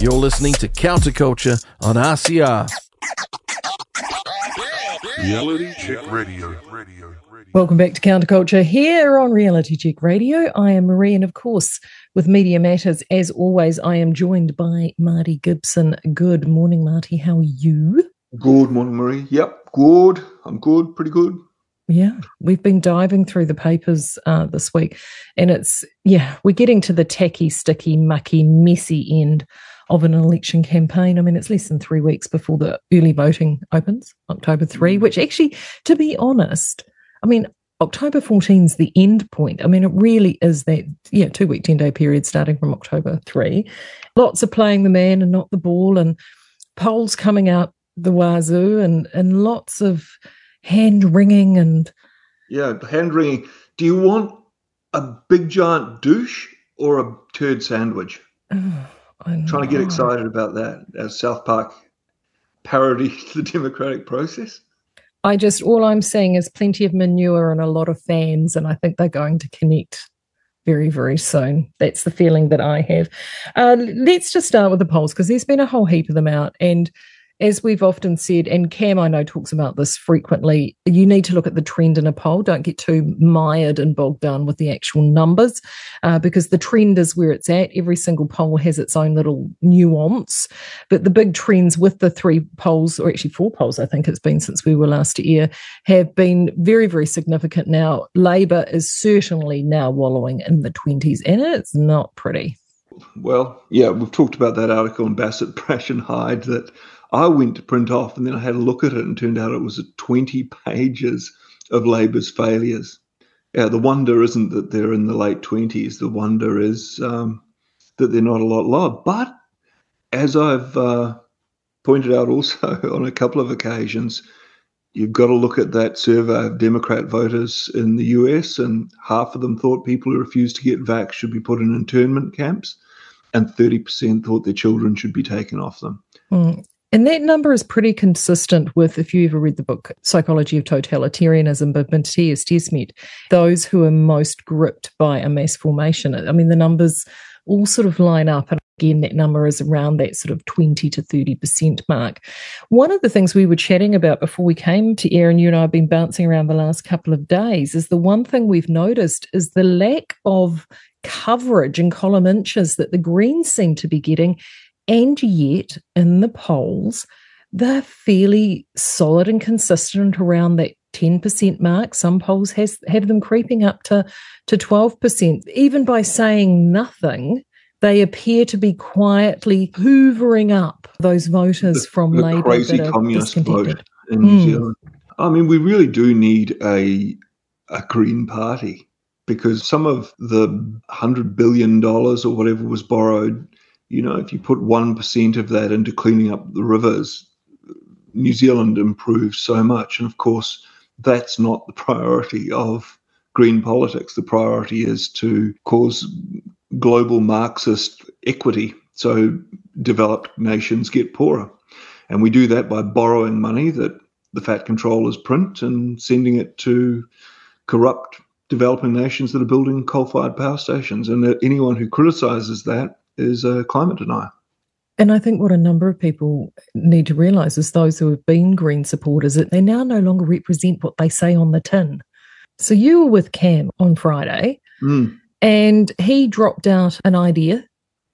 You're listening to Counterculture on RCR. Reality Check Radio. Welcome back to Counterculture here on Reality Check Radio. I am Maree, and of course, with Media Matters, as always, I am joined by Marty Gibson. Good morning, Marty. How are you? Good morning, Maree. Yep, good. I'm good, pretty good. Yeah, we've been diving through the papers uh, this week, and it's, yeah, we're getting to the tacky, sticky, mucky, messy end of an election campaign. I mean, it's less than three weeks before the early voting opens, October 3, mm. which actually, to be honest, I mean, October 14 is the end point. I mean, it really is that, yeah, two week, 10 day period starting from October 3. Lots of playing the man and not the ball, and polls coming out the wazoo, and, and lots of hand wringing and. Yeah, hand wringing. Do you want a big giant douche or a turd sandwich? Oh, Trying to get excited about that as South Park parody the democratic process. I just all I'm seeing is plenty of manure and a lot of fans, and I think they're going to connect very, very soon. That's the feeling that I have. Uh, let's just start with the polls because there's been a whole heap of them out, and as we've often said, and Cam I know talks about this frequently, you need to look at the trend in a poll. Don't get too mired and bogged down with the actual numbers uh, because the trend is where it's at. Every single poll has its own little nuance. But the big trends with the three polls, or actually four polls, I think it's been since we were last here, have been very, very significant now. Labour is certainly now wallowing in the 20s, and it's not pretty. Well, yeah, we've talked about that article in Bassett, Brash and Hyde that I went to print off and then I had a look at it and turned out it was 20 pages of Labour's failures. Yeah, the wonder isn't that they're in the late 20s. The wonder is um, that they're not a lot lower. But as I've uh, pointed out also on a couple of occasions, you've got to look at that survey of Democrat voters in the US, and half of them thought people who refused to get vax should be put in internment camps, and 30% thought their children should be taken off them. Mm. And that number is pretty consistent with, if you ever read the book Psychology of Totalitarianism by Mattias Desmet, those who are most gripped by a mass formation. I mean, the numbers all sort of line up. And again, that number is around that sort of 20 to 30% mark. One of the things we were chatting about before we came to air, and you and I have been bouncing around the last couple of days, is the one thing we've noticed is the lack of coverage and column inches that the Greens seem to be getting and yet, in the polls, they're fairly solid and consistent around that 10% mark. Some polls has, have them creeping up to, to 12%. Even by saying nothing, they appear to be quietly hoovering up those voters the, from the Labour. crazy communist vote in New Mm. Zealand. I mean, we really do need a a Green Party because some of the hundred billion dollars or whatever was borrowed, you know, if you put one percent of that into cleaning up the rivers, New Zealand improves so much. And of course, that's not the priority of green politics. The priority is to cause global Marxist equity so developed nations get poorer. And we do that by borrowing money that the fat controllers print and sending it to corrupt developing nations that are building coal fired power stations. And anyone who criticizes that is a climate denier. And I think what a number of people need to realise is those who have been Green supporters that they now no longer represent what they say on the tin. So you were with Cam on Friday, Mm. and he dropped out an idea,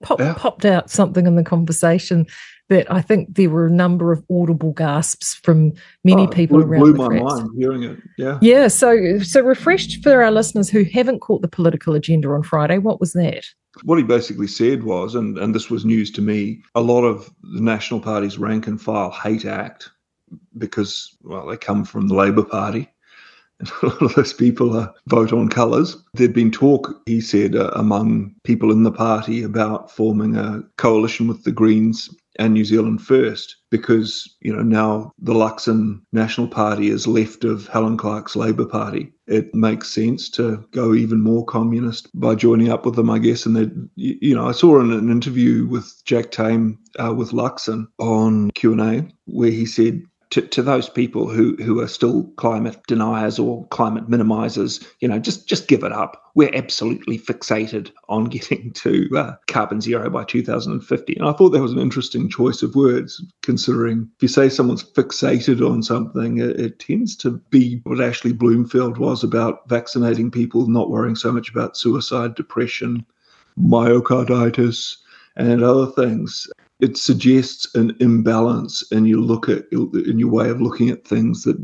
pop, Yeah. popped out something in the conversation that I think there were a number of audible gasps from many Oh, people blew, around blew my mind hearing it. Yeah. Yeah, so so refreshed for our listeners who haven't caught the political agenda on Friday. What was that? What he basically said was, and, and this was news to me, a lot of the National Party's rank and file hate ACT because, well, they come from the Labour Party. And a lot of those people vote on colours. There'd been talk, he said, uh, among people in the party about forming a coalition with the Greens and New Zealand First because, you know, now the Luxon National Party is left of Helen Clark's Labour Party. It makes sense to go even more communist by joining up with them, I guess. And that, you know, I saw in an interview with Jack Tame uh, with Luxon on Q and A where he said to, to those people who, who are still climate deniers or climate minimizers, you know, just, just give it up. We're absolutely fixated on getting to uh, carbon zero by 2050. And I thought that was an interesting choice of words, considering if you say someone's fixated on something, it, it tends to be what Ashley Bloomfield was about vaccinating people, not worrying so much about suicide, depression, myocarditis, and other things it suggests an imbalance in your look at in your way of looking at things that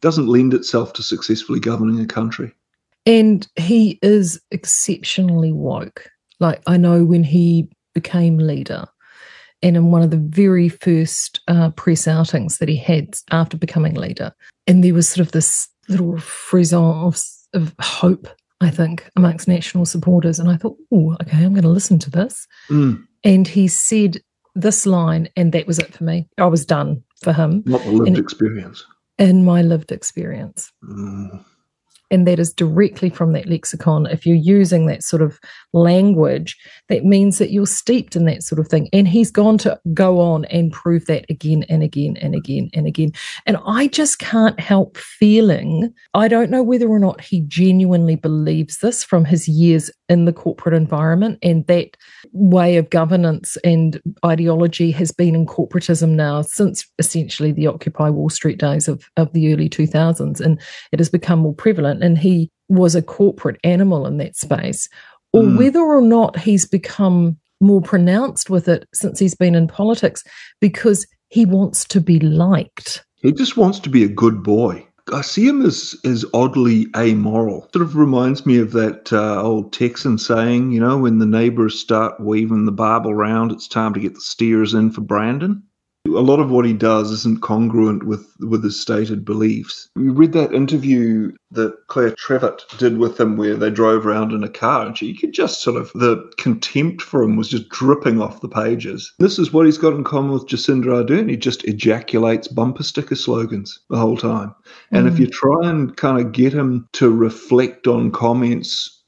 doesn't lend itself to successfully governing a country. And he is exceptionally woke. Like I know when he became leader, and in one of the very first uh, press outings that he had after becoming leader, and there was sort of this little frisson of, of hope, I think, amongst national supporters. And I thought, oh, okay, I'm going to listen to this. Mm. And he said this line, and that was it for me. I was done for him. Not the lived and, experience. In my lived experience. Mm and that is directly from that lexicon. If you're using that sort of language, that means that you're steeped in that sort of thing. And he's gone to go on and prove that again and again and again and again. And I just can't help feeling, I don't know whether or not he genuinely believes this from his years in the corporate environment and that way of governance and ideology has been in corporatism now since essentially the Occupy Wall Street days of, of the early 2000s. And it has become more prevalent and he was a corporate animal in that space, or mm. whether or not he's become more pronounced with it since he's been in politics because he wants to be liked. He just wants to be a good boy. I see him as, as oddly amoral. Sort of reminds me of that uh, old Texan saying, you know, when the neighbours start weaving the barbel round, it's time to get the steers in for Brandon a lot of what he does isn't congruent with with his stated beliefs. We read that interview that Claire Trevett did with him where they drove around in a car and she, you could just sort of the contempt for him was just dripping off the pages. This is what he's got in common with Jacinda Ardern. He just ejaculates bumper sticker slogans the whole time. And mm. if you try and kind of get him to reflect on comments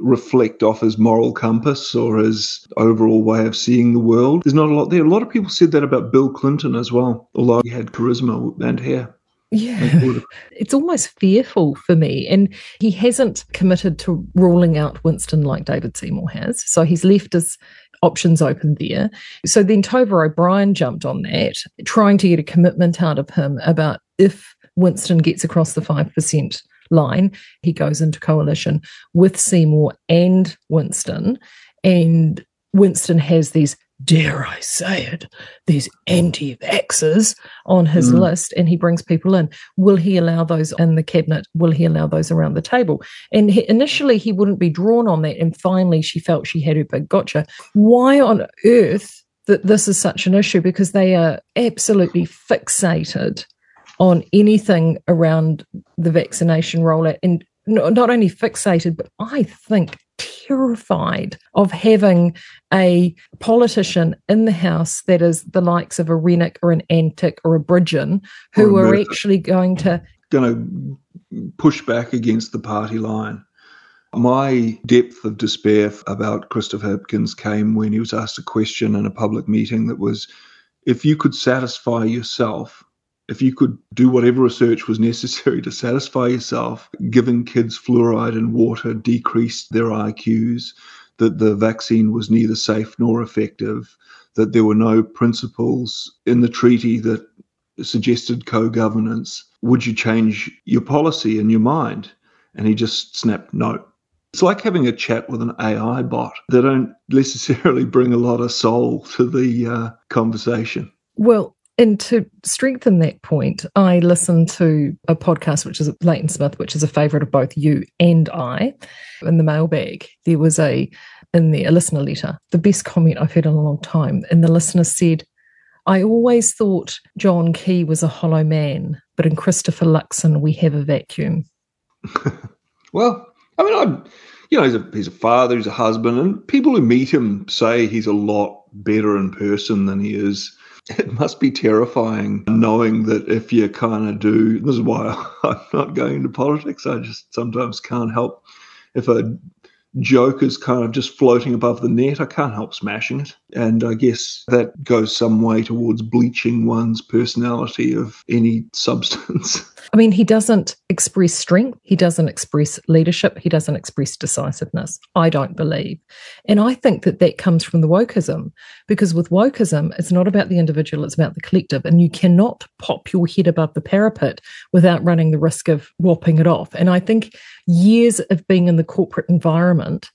reflect off his moral compass or his overall way of seeing the world. There's not a lot there. A lot of people said that about Bill Clinton as well, although he had charisma and hair. Yeah, it's almost fearful for me. And he hasn't committed to ruling out Winston like David Seymour has. So he's left his options open there. So then Tova O'Brien jumped on that, trying to get a commitment out of him about if Winston gets across the 5% line. He goes into coalition with Seymour and Winston. And Winston has these, dare I say it, these anti vaxxers on his mm. list and he brings people in. Will he allow those in the cabinet? Will he allow those around the table? And he, initially, he wouldn't be drawn on that. And finally, she felt she had her big gotcha. Why on earth? That this is such an issue because they are absolutely fixated on anything around the vaccination rollout and not only fixated, but I think terrified of having a politician in the House that is the likes of a Rennick or an Antic or a Bridgen who are actually going to going to push back against the party line. My depth of despair about Christopher Hipkins came when he was asked a question in a public meeting that was if you could satisfy yourself if you could do whatever research was necessary to satisfy yourself, giving kids fluoride in water decreased their IQs, that the vaccine was neither safe nor effective, that there were no principles in the treaty that suggested co governance, would you change your policy and your mind? And he just snapped no. It's like having a chat with an AI bot. They don't necessarily bring a lot of soul to the uh, conversation. Well, and to strengthen that point, I listened to a podcast, which is Leighton Smith, which is a favourite of both you and I. In the mailbag, there was a in the a listener letter, the best comment I've heard in a long time. And the listener said, I always thought John Key was a hollow man, but in Christopher Luxon we have a vacuum. well, I mean, I'm, you know, he's a he's a father, he's a husband, and people who meet him say he's a lot better in person than he is it must be terrifying knowing that if you kind of do, this is why I'm not going into politics. I just sometimes can't help if a joke is kind of just floating above the net, I can't help smashing it. And I guess that goes some way towards bleaching one's personality of any substance. I mean, he doesn't express strength. He doesn't express leadership. He doesn't express decisiveness. I don't believe. And I think that that comes from the wokeism because with wokeism, it's not about the individual, it's about the collective. And you cannot pop your head above the parapet without running the risk of whopping it off. And I think years of being in the corporate environment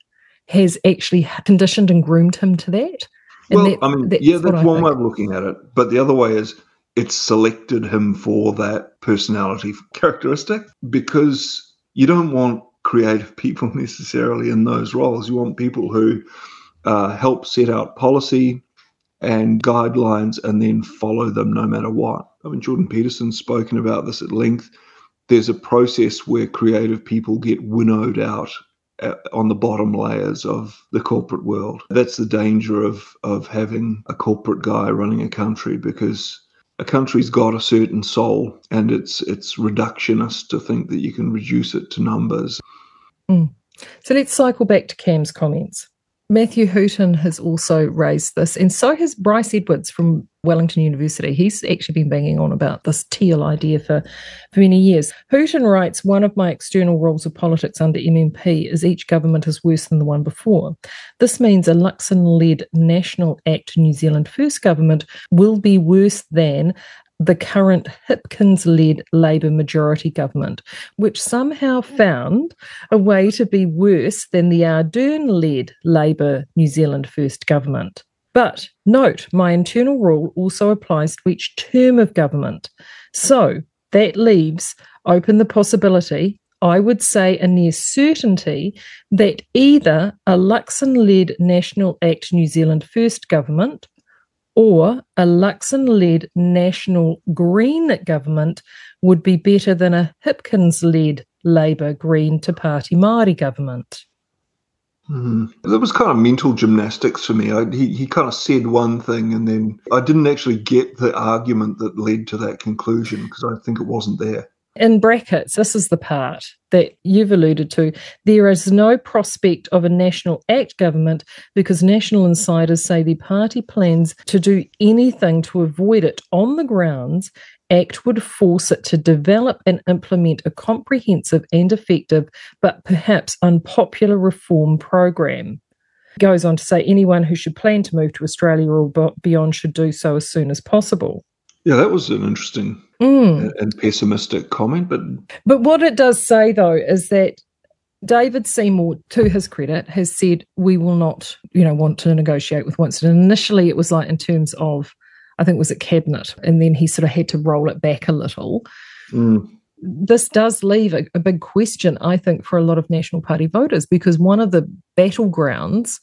has actually conditioned and groomed him to that. And well, that, I mean, yeah, that's one way of looking at it. But the other way is it's selected him for that personality characteristic because you don't want creative people necessarily in those roles. You want people who uh, help set out policy and guidelines and then follow them no matter what. I mean, Jordan Peterson's spoken about this at length. There's a process where creative people get winnowed out uh, on the bottom layers of the corporate world. That's the danger of of having a corporate guy running a country because a country's got a certain soul and it's it's reductionist to think that you can reduce it to numbers. Mm. So let's cycle back to Cam's comments. Matthew Hooton has also raised this, and so has Bryce Edwards from Wellington University. He's actually been banging on about this teal idea for, for many years. Hooton writes One of my external rules of politics under MMP is each government is worse than the one before. This means a Luxon led National Act New Zealand First government will be worse than the current Hipkins led Labour majority government, which somehow mm. found a way to be worse than the Ardern led Labour New Zealand First government. But note, my internal rule also applies to each term of government. So that leaves open the possibility, I would say a near certainty, that either a Luxon led National Act New Zealand First government or a Luxon led national Green government would be better than a Hipkins led Labour Green to Party Māori government. Mm. That was kind of mental gymnastics for me. I, he, he kind of said one thing and then I didn't actually get the argument that led to that conclusion because I think it wasn't there in brackets, this is the part that you've alluded to. There is no prospect of a National Act government because national insiders say the party plans to do anything to avoid it on the grounds Act would force it to develop and implement a comprehensive and effective, but perhaps unpopular reform program. Goes on to say anyone who should plan to move to Australia or beyond should do so as soon as possible. Yeah, that was an interesting mm. and pessimistic comment, but but what it does say though is that David Seymour, to his credit, has said we will not, you know, want to negotiate with Winston. Initially, it was like in terms of, I think, it was it cabinet, and then he sort of had to roll it back a little. Mm. This does leave a, a big question, I think, for a lot of National Party voters because one of the battlegrounds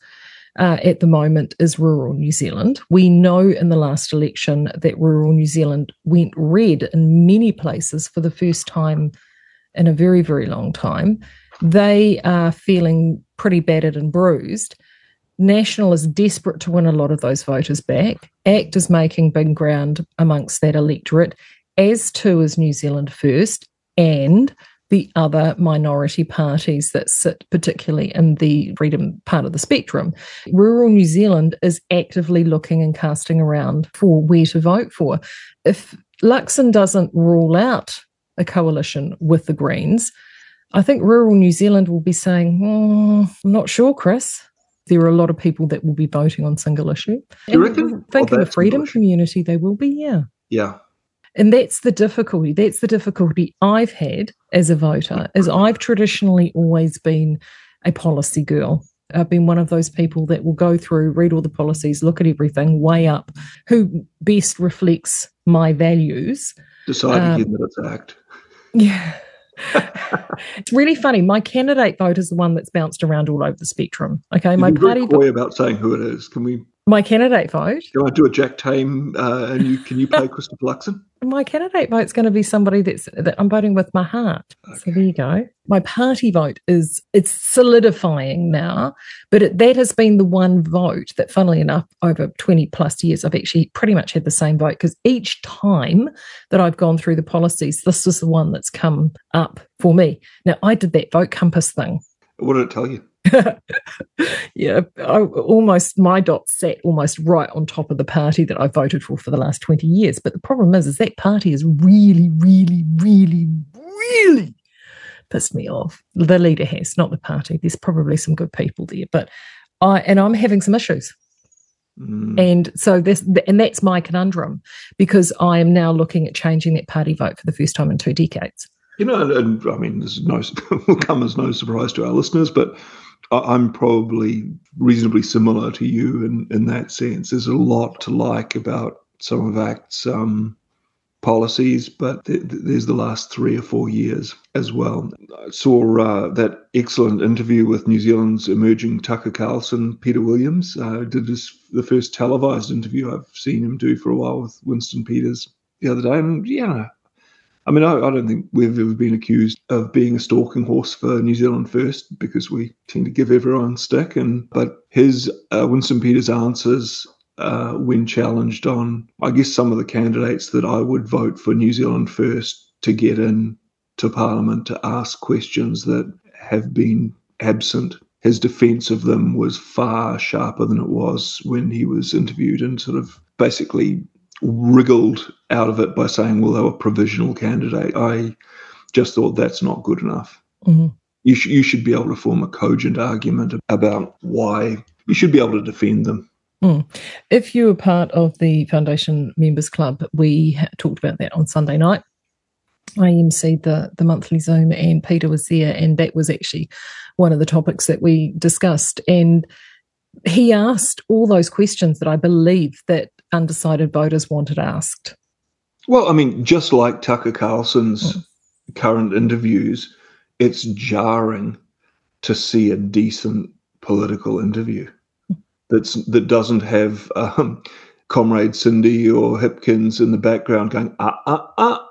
uh, at the moment is rural New Zealand. We know in the last election that rural New Zealand went red in many places for the first time in a very, very long time. They are feeling pretty battered and bruised. National is desperate to win a lot of those voters back. ACT is making big ground amongst that electorate, as too is New Zealand First. And the other minority parties that sit particularly in the freedom part of the spectrum. Rural New Zealand is actively looking and casting around for where to vote for. If Luxon doesn't rule out a coalition with the Greens, I think rural New Zealand will be saying, mm, I'm not sure, Chris. There are a lot of people that will be voting on single issue. You reckon? Think oh, of the freedom community, they will be, yeah. Yeah. And that's the difficulty. That's the difficulty I've had as a voter, is I've traditionally always been a policy girl. I've been one of those people that will go through, read all the policies, look at everything, weigh up who best reflects my values. Decide um, again that it's ACT. Yeah. it's really funny. My candidate vote is the one that's bounced around all over the spectrum. Okay, my party. Coy about saying who it is. Can we my candidate vote. Can I do a Jack Tame uh, and you can you play Christopher Luxon? My candidate vote's going to be somebody that's that I'm voting with my heart. Okay. So there you go. My party vote is it's solidifying now, but it, that has been the one vote that, funnily enough, over 20 plus years, I've actually pretty much had the same vote because each time that I've gone through the policies, this is the one that's come up for me. Now I did that vote compass thing. What did it tell you? yeah, I, almost my dot sat almost right on top of the party that I voted for for the last 20 years. But the problem is, is that party is really, really, really, really pissed me off. The leader has, not the party. There's probably some good people there, but I and I'm having some issues. Mm. And so this, and that's my conundrum because I am now looking at changing that party vote for the first time in two decades. You know, and, I mean, this no will come as no surprise to our listeners, but I'm probably reasonably similar to you in, in that sense. There's a lot to like about some of ACT's um, policies, but th- th- there's the last three or four years as well. I saw uh, that excellent interview with New Zealand's emerging Tucker Carlson, Peter Williams. Uh, did this the first televised interview I've seen him do for a while with Winston Peters the other day, and yeah. I mean, I, I don't think we've ever been accused of being a stalking horse for New Zealand First because we tend to give everyone stick. And but his uh, Winston Peters answers uh, when challenged on, I guess, some of the candidates that I would vote for New Zealand first to get in to Parliament to ask questions that have been absent. His defence of them was far sharper than it was when he was interviewed and sort of basically wriggled out of it by saying, well, they were provisional candidate. I just thought that's not good enough. Mm-hmm. You, sh- you should be able to form a cogent argument about why you should be able to defend them. Mm. If you were part of the Foundation Members Club, we talked about that on Sunday night. I emceed the, the monthly Zoom, and Peter was there, and that was actually one of the topics that we discussed. And he asked all those questions that I believe that undecided voters wanted asked. Well, I mean, just like Tucker Carlson's mm. current interviews, it's jarring to see a decent political interview that's that doesn't have um, Comrade Cindy or Hipkins in the background going ah ah ah,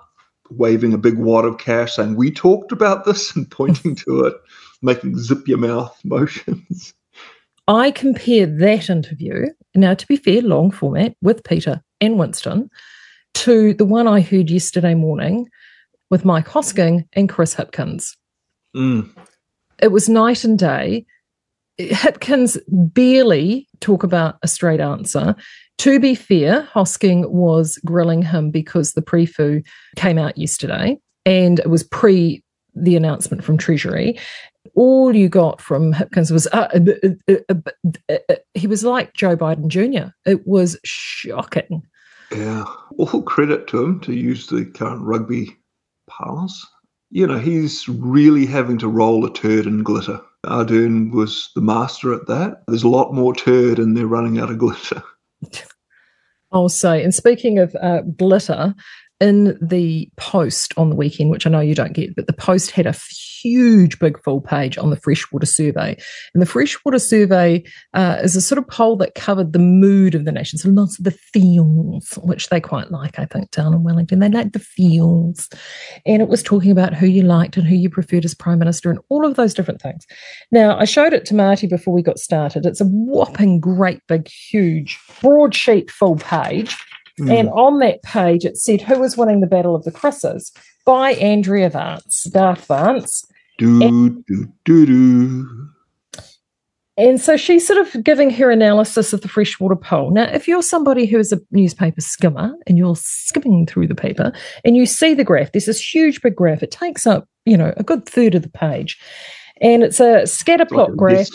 waving a big wad of cash, saying we talked about this and pointing to it, making zip your mouth motions. I compare that interview now, to be fair, long format with Peter and Winston, to the one I heard yesterday morning with Mike Hosking and Chris Hipkins. Mm. It was night and day. Hipkins barely talk about a straight answer. To be fair, Hosking was grilling him because the pre-fu came out yesterday and it was pre the announcement from Treasury. All you got from Hipkins was uh, uh, uh, uh, he was like Joe Biden Jr. It was shocking. Yeah, all credit to him to use the current rugby parlance. You know, he's really having to roll a turd in glitter. Ardern was the master at that. There's a lot more turd and they're running out of glitter. I'll say, and speaking of uh, glitter, in the post on the weekend, which I know you don't get, but the post had a huge big full page on the freshwater survey. And the freshwater survey uh, is a sort of poll that covered the mood of the nation. So lots of the feels, which they quite like, I think, down in Wellington. They like the feels. And it was talking about who you liked and who you preferred as Prime Minister and all of those different things. Now, I showed it to Marty before we got started. It's a whopping, great, big, huge, broadsheet full page. Mm. And on that page, it said who was winning the Battle of the Crosses by Andrea Vance, Darth Vance. Do, and, do, do, do. And so she's sort of giving her analysis of the freshwater poll. Now, if you're somebody who is a newspaper skimmer and you're skimming through the paper and you see the graph, there's this huge big graph. It takes up, you know, a good third of the page. And it's a scatter plot like graph.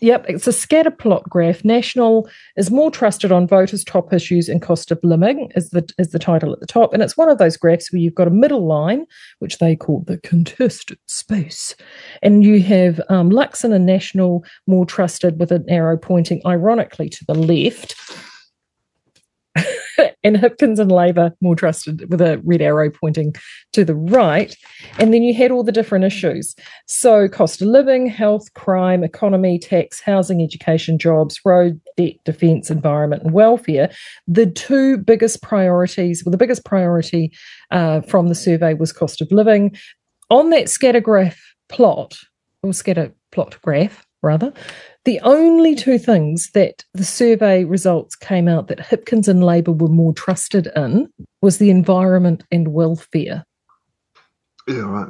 Yep, it's a scatter plot graph. National is more trusted on voters' top issues and cost of living is the is the title at the top, and it's one of those graphs where you've got a middle line, which they call the contested space, and you have um, Luxon and National more trusted with an arrow pointing ironically to the left, and Hipkins and Labour more trusted with a red arrow pointing to the right. And then you had all the different issues. So, cost of living, health, crime, economy, tax, housing, education, jobs, road, debt, defence, environment, and welfare. The two biggest priorities, well, the biggest priority uh, from the survey was cost of living. On that scatter graph plot, or scatter plot graph, rather, the only two things that the survey results came out that Hipkins and Labour were more trusted in was the environment and welfare. Yeah, right.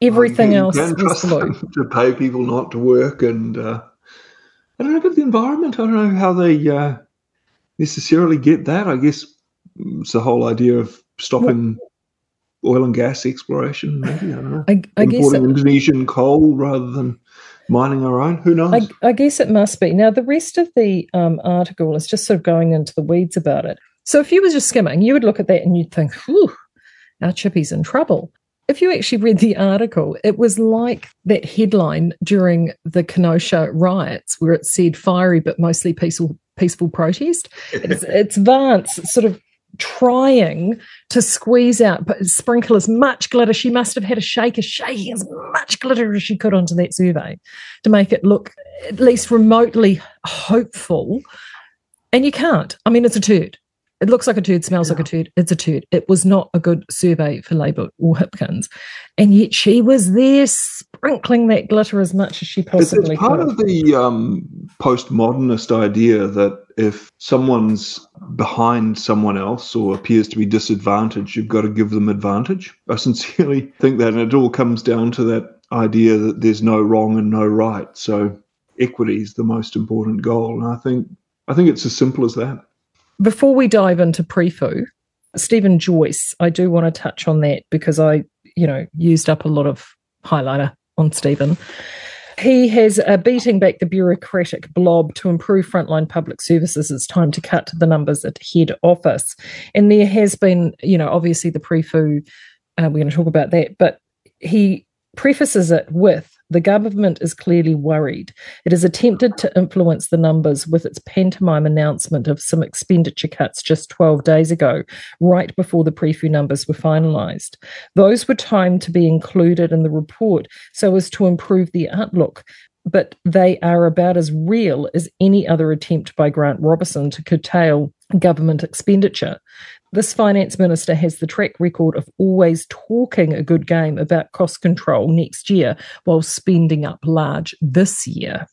Everything you else trust blue. to pay people not to work, and uh, I don't know about the environment. I don't know how they uh, necessarily get that. I guess it's the whole idea of stopping oil and gas exploration. Maybe I don't know. I, I guess Importing it, Indonesian coal rather than mining our own. Who knows? I, I guess it must be. Now, the rest of the um, article is just sort of going into the weeds about it. So, if you were just skimming, you would look at that and you'd think, whew, our chippy's in trouble. If you actually read the article, it was like that headline during the Kenosha riots where it said fiery but mostly peaceful peaceful protest. It's, it's Vance sort of trying to squeeze out, but sprinkle as much glitter. She must have had a shaker shaking as much glitter as she could onto that survey to make it look at least remotely hopeful. And you can't. I mean, it's a turd. It looks like a turd, smells like a turd. It's a turd. It was not a good survey for Labour or Hipkins. And yet she was there sprinkling that glitter as much as she It's, possibly it's part could. of the um, postmodernist idea that if someone's behind someone else or appears to be disadvantaged, you've got to give them advantage. I sincerely think that, and it all comes down to that idea that there's no wrong and no right. So equity is the most important goal, and I think I think it's as simple as that. Before we dive into Prefu, Stephen Joyce, I do want to touch on that because I, you know, used up a lot of highlighter on Stephen. He has uh, beating back the bureaucratic blob to improve frontline public services. It's time to cut the numbers at head office. And there has been, you know, obviously the Prefu, uh, we're going to talk about that, but he prefaces it with the government is clearly worried. It has attempted to influence the numbers with its pantomime announcement of some expenditure cuts just 12 days ago, right before the Prefu numbers were finalised. Those were timed to be included in the report so as to improve the outlook. But they are about as real as any other attempt by Grant Robertson to curtail government expenditure. This finance minister has the track record of always talking a good game about cost control next year while spending up large this year.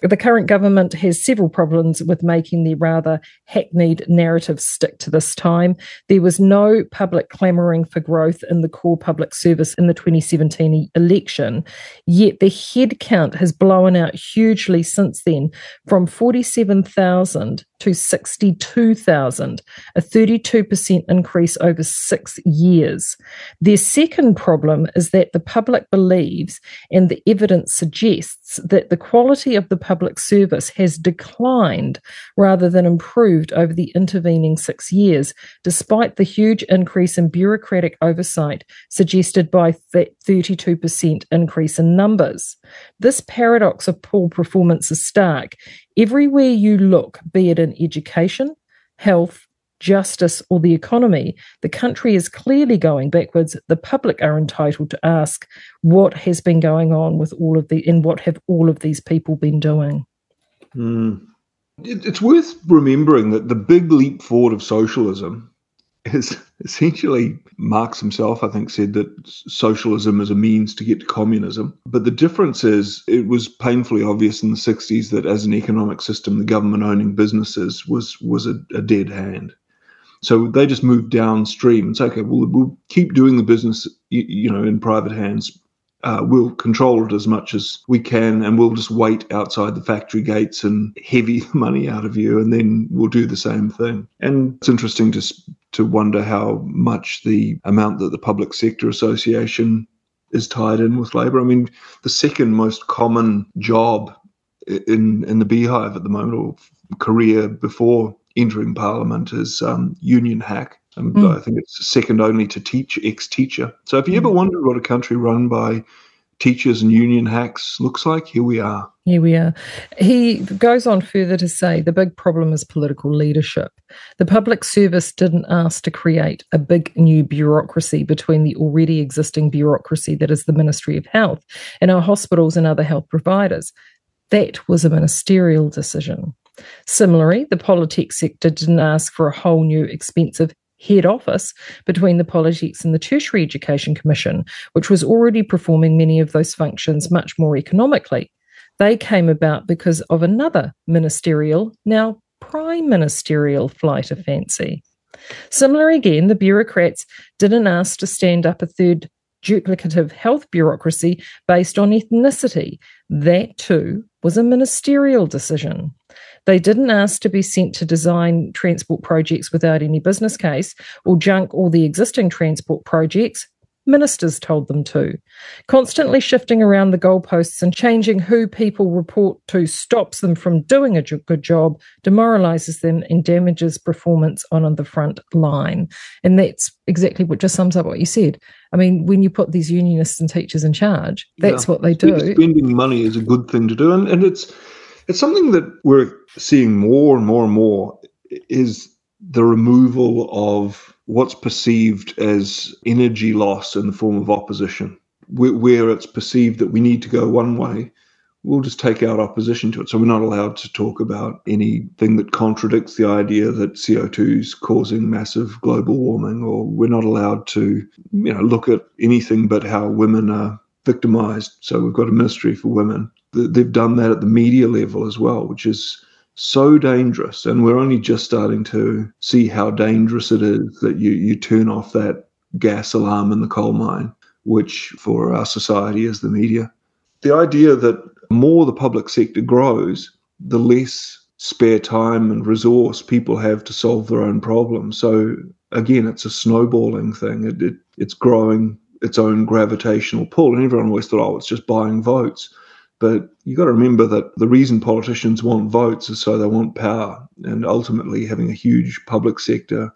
The current government has several problems with making their rather hackneyed narrative stick to this time. There was no public clamouring for growth in the core public service in the 2017 election, yet the head count has blown out hugely since then from 47,000 to 62,000, a 32% increase over six years. Their second problem is that the public believes, and the evidence suggests, that the quality of the public service has declined rather than improved over the intervening six years, despite the huge increase in bureaucratic oversight suggested by that 32% increase in numbers. This paradox of poor performance is stark. Everywhere you look, be it in education, health, justice, or the economy, the country is clearly going backwards. The public are entitled to ask what has been going on with all of the, and what have all of these people been doing. Mm. It, it's worth remembering that the big leap forward of socialism is essentially Marx himself, I think, said that socialism is a means to get to communism. But the difference is it was painfully obvious in the 60s that as an economic system, the government owning businesses was was a, a dead hand. So they just moved downstream. and It's okay. We'll, we'll keep doing the business, you, you know, in private hands. Uh, we'll control it as much as we can, and we'll just wait outside the factory gates and heavy the money out of you, and then we'll do the same thing. And it's interesting to to wonder how much the amount that the Public Sector Association is tied in with Labor. I mean, the second most common job in in the beehive at the moment, or career before entering Parliament, is um, union hack. And Mm. I think it's second only to teach ex-teacher. So if you ever wondered what a country run by teachers and union hacks looks like, here we are. Here we are. He goes on further to say the big problem is political leadership. The public service didn't ask to create a big new bureaucracy between the already existing bureaucracy that is the Ministry of Health and our hospitals and other health providers. That was a ministerial decision. Similarly, the polytech sector didn't ask for a whole new expensive head office between the Polytechs and the Tertiary Education Commission, which was already performing many of those functions much more economically. They came about because of another ministerial, now prime ministerial flight of fancy. Similar again, the bureaucrats didn't ask to stand up a third duplicative health bureaucracy based on ethnicity. That too was a ministerial decision. They didn't ask to be sent to design transport projects without any business case or junk all the existing transport projects. Ministers told them to. Constantly shifting around the goalposts and changing who people report to stops them from doing a good job, demoralizes them, and damages performance on the front line. And that's exactly what just sums up what you said. I mean, when you put these unionists and teachers in charge, that's yeah. what they do. Spending money is a good thing to do, and, and it's it's something that we're seeing more and more and more is the removal of what's perceived as energy loss in the form of opposition, where, it's perceived that we need to go one way, we'll just take out opposition to it. So we're not allowed to talk about anything that contradicts the idea that CO2 is causing massive global warming, or we're not allowed to, you know, look at anything but how women are victimized. So we've got a ministry for women. They've done that at the media level as well, which is so dangerous. And we're only just starting to see how dangerous it is that you, you turn off that gas alarm in the coal mine, which for our society is the media. The idea that more the public sector grows, the less spare time and resource people have to solve their own problems. So again, it's a snowballing thing. It, it, it's growing its own gravitational pull. And everyone always thought, oh, it's just buying votes. But you've got to remember that the reason politicians want votes is so they want power. And ultimately, having a huge public sector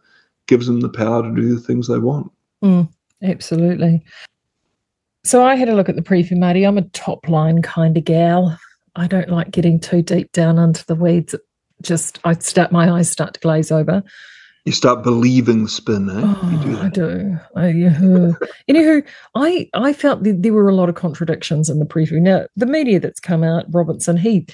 gives them the power to do the things they want. Mm, absolutely. So I had a look at the briefing, Marty. I'm a top line kind of gal. I don't like getting too deep down into the weeds. Just I start my eyes start to glaze over you start believing spin. Eh? Oh, do I do. I, anywho, I I felt that there were a lot of contradictions in the Prefu. Now, the media that's come out, Robertson, he,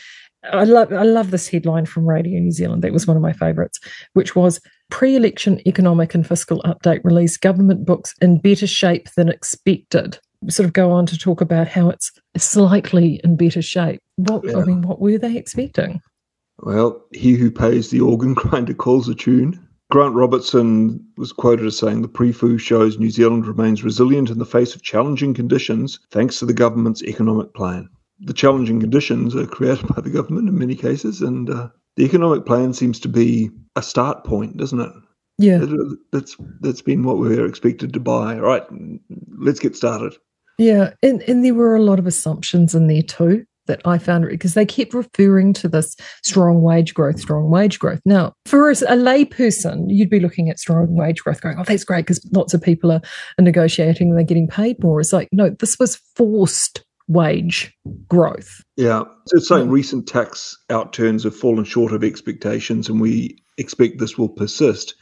I love I love this headline from Radio New Zealand. That was one of my favourites, which was pre-election economic and fiscal update release. Government books in better shape than expected. Sort of go on to talk about how it's slightly in better shape. What yeah. I mean, what were they expecting? Well, he who pays the organ grinder calls a tune. Grant Robertson was quoted as saying the PREFU shows New Zealand remains resilient in the face of challenging conditions thanks to the government's economic plan. The challenging conditions are created by the government in many cases, and uh, the economic plan seems to be a start point, doesn't it? Yeah. That's that's been what we were expected to buy. All right, let's get started. Yeah, and, and there were a lot of assumptions in there too that I found because they kept referring to this strong wage growth, strong wage growth. Now, for a, a layperson, you'd be looking at strong wage growth going, oh, that's great because lots of people are, are negotiating and they're getting paid more. It's like, no, this was forced wage growth. Yeah. So it's saying recent tax outturns have fallen short of expectations and we expect this will persist.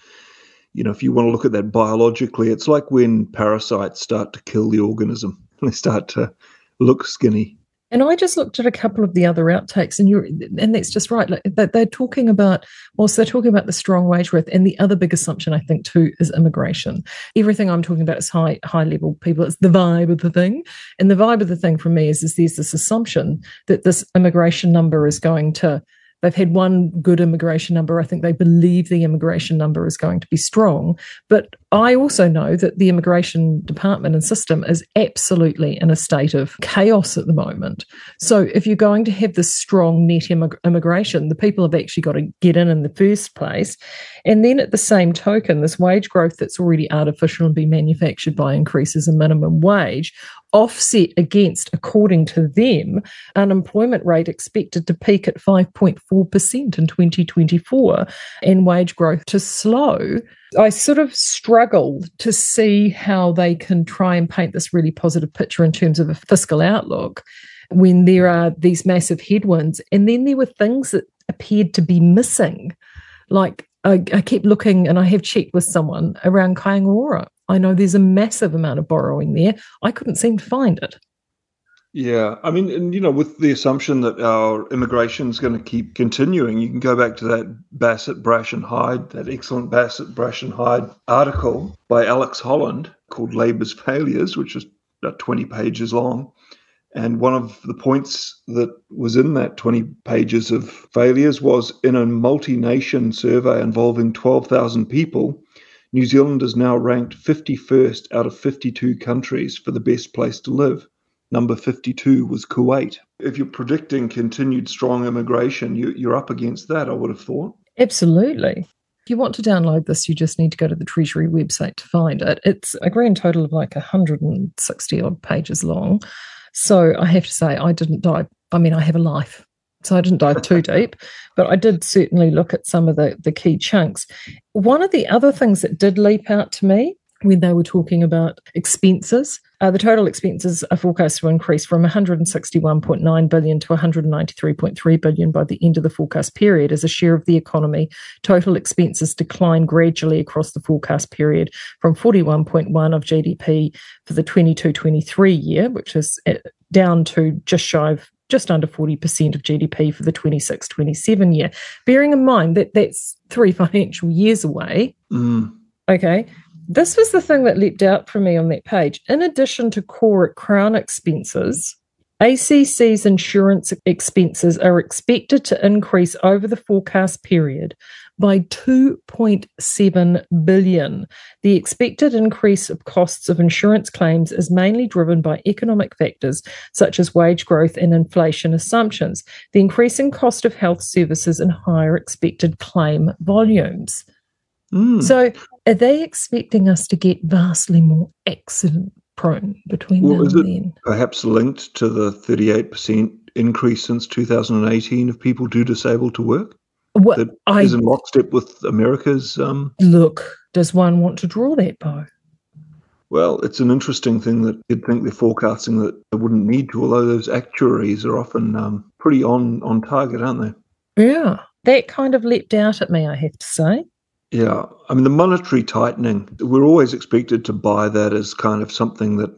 You know, if you want to look at that biologically, it's like when parasites start to kill the organism. They start to look skinny and I just looked at a couple of the other outtakes, and you're, and that's just right. Like, they're talking about, whilst they're talking about the strong wage growth, and the other big assumption I think too is immigration. Everything I'm talking about is high high level people. It's the vibe of the thing, and the vibe of the thing for me is, is there's this assumption that this immigration number is going to They've had one good immigration number. I think they believe the immigration number is going to be strong. But I also know that the immigration department and system is absolutely in a state of chaos at the moment. So if you're going to have this strong net immig- immigration, the people have actually got to get in in the first place. And then at the same token, this wage growth that's already artificial and be manufactured by increases in minimum wage offset against, according to them, unemployment rate expected to peak at 5.4% in 2024 and wage growth to slow. I sort of struggle to see how they can try and paint this really positive picture in terms of a fiscal outlook when there are these massive headwinds. And then there were things that appeared to be missing, like I, I keep looking and I have checked with someone around Kāinga Ora. I know there's a massive amount of borrowing there. I couldn't seem to find it. Yeah, I mean, and you know, with the assumption that our immigration is going to keep continuing, you can go back to that Bassett, Brash and Hyde, that excellent Bassett, Brash and Hyde article by Alex Holland called "Labour's Failures," which was about 20 pages long. And one of the points that was in that 20 pages of failures was in a multi nation survey involving 12,000 people, New Zealand is now ranked 51st out of 52 countries for the best place to live. Number 52 was Kuwait. If you're predicting continued strong immigration, you, you're up against that, I would have thought. Absolutely. If you want to download this, you just need to go to the Treasury website to find it. It's a grand total of like 160 odd pages long. So I have to say, I didn't die. I mean, I have a life. So I didn't dive too deep, but I did certainly look at some of the, the key chunks. One of the other things that did leap out to me when they were talking about expenses. Uh, the total expenses are forecast to increase from 161.9 billion to 193.3 billion by the end of the forecast period as a share of the economy. Total expenses decline gradually across the forecast period from 41.1 of GDP for the 22-23 year, which is uh, down to just shy of just under 40% of GDP for the 26 27 year. Bearing in mind that that's three financial years away. Mm. Okay. This was the thing that leapt out for me on that page. In addition to core Crown expenses, ACC's insurance expenses are expected to increase over the forecast period by 2.7 billion. The expected increase of costs of insurance claims is mainly driven by economic factors such as wage growth and inflation assumptions, the increasing cost of health services and higher expected claim volumes. Mm. So, are they expecting us to get vastly more accident prone between Well, now is and it then? perhaps linked to the 38% increase since 2018 of people too disabled to work? Well, That I is in lockstep with America's. Um, look. Does one want to draw that bow? well, it's an interesting thing that you'd think they're forecasting that they wouldn't need to, although those actuaries are often um, pretty on, on target, aren't they? Yeah, that kind of leapt out at me. I have to say. Yeah, I mean the monetary tightening. We're always expected to buy that as kind of something that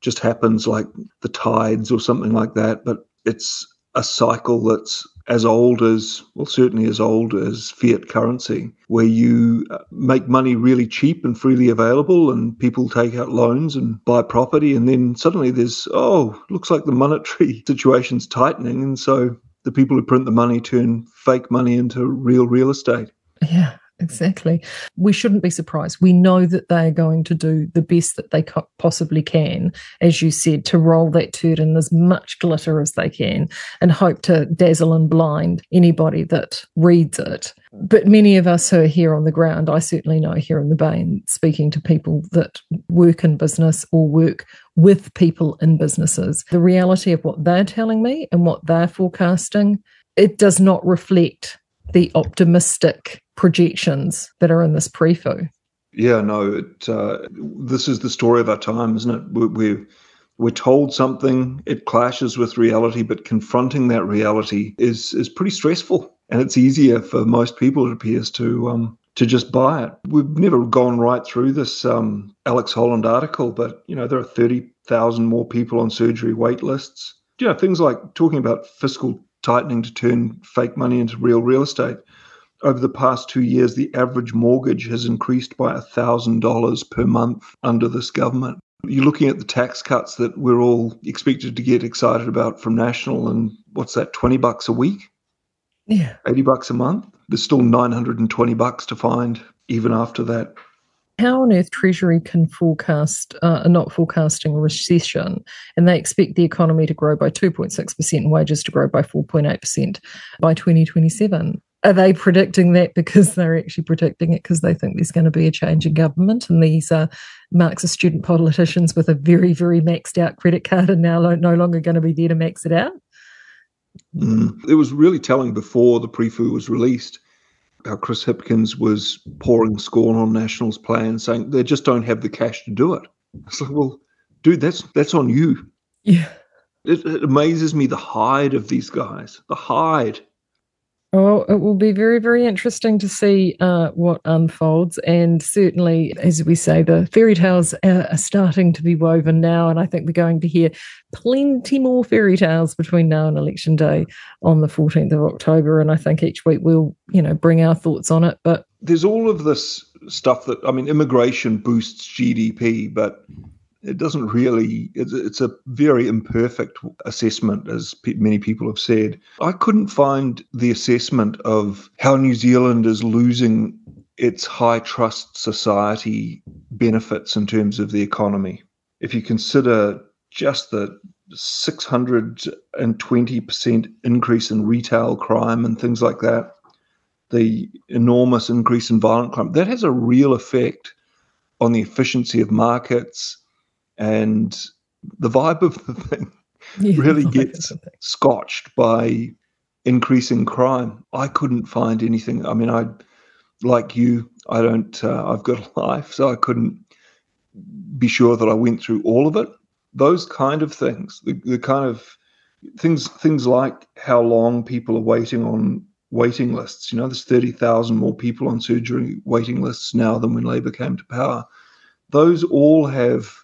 just happens, like the tides or something like that. But it's a cycle that's as old as, well, certainly as old as fiat currency, where you uh, make money really cheap and freely available, and people take out loans and buy property, and then suddenly there's oh, looks like the monetary situation's tightening, and so the people who print the money turn fake money into real real estate. Yeah, exactly. We shouldn't be surprised. We know that they are going to do the best that they possibly can, as you said, to roll that turd in as much glitter as they can and hope to dazzle and blind anybody that reads it. But many of us who are here on the ground, I certainly know here in the Bay, and speaking to people that work in business or work with people in businesses, the reality of what they're telling me and what they're forecasting, it does not reflect the optimistic projections that are in this prefu. Yeah, no, it, uh, this is the story of our time, isn't it? We're, we're told something, it clashes with reality, but confronting that reality is is pretty stressful, and it's easier for most people, it appears, to um, to just buy it. We've never gone right through this um, Alex Holland article, but you know there are thirty thousand more people on surgery wait lists. You know things like talking about fiscal tightening to turn fake money into real real estate over the past two years, the average mortgage has increased by $1,000 per month under this government. You're looking at the tax cuts that we're all expected to get excited about from National, and what's that, 20 bucks a week? Yeah. 80 bucks a month? There's still 920 bucks to find even after that. How on earth Treasury can forecast, uh, not forecasting a recession, and they expect the economy to grow by 2.6% and wages to grow by 4.8% by 2027? Are they predicting that because they're actually predicting it because they think there's going to be a change in government and these are Marxist student politicians with a very, very maxed out credit card are now no longer going to be there to max it out? Mm. It was really telling before the pre-fu was released how Chris Hipkins was pouring scorn on National's plan, saying they just don't have the cash to do it. It's like, well, dude, that's that's on you. Yeah. It, it amazes me the hide of these guys. The hide. Well, it will be very, very interesting to see uh, what unfolds. And certainly, as we say, the fairy tales are, starting to be woven now. And I think we're going to hear plenty more fairy tales between now and election day on the 14th of October. And I think each week we'll, you know, bring our thoughts on it. But There's all of this stuff that I mean, immigration boosts GDP, but it doesn't really. It's, it's a very imperfect assessment, as pe- many people have said. I couldn't find the assessment of how New Zealand is losing its high trust society benefits in terms of the economy. If you consider just the 620% increase in retail crime and things like that, the enormous increase in violent crime, that has a real effect on the efficiency of markets and the vibe of the thing Yeah, really gets scotched by increasing crime. I couldn't find anything. I mean, I like you. I don't. Uh, I've got a life, so I couldn't be sure that I went through all of it. Those kind of things, the, the kind of things, things like how long people are waiting on waiting lists. You know, there's thirty thousand more people on surgery waiting lists now than when Labor came to power. Those all have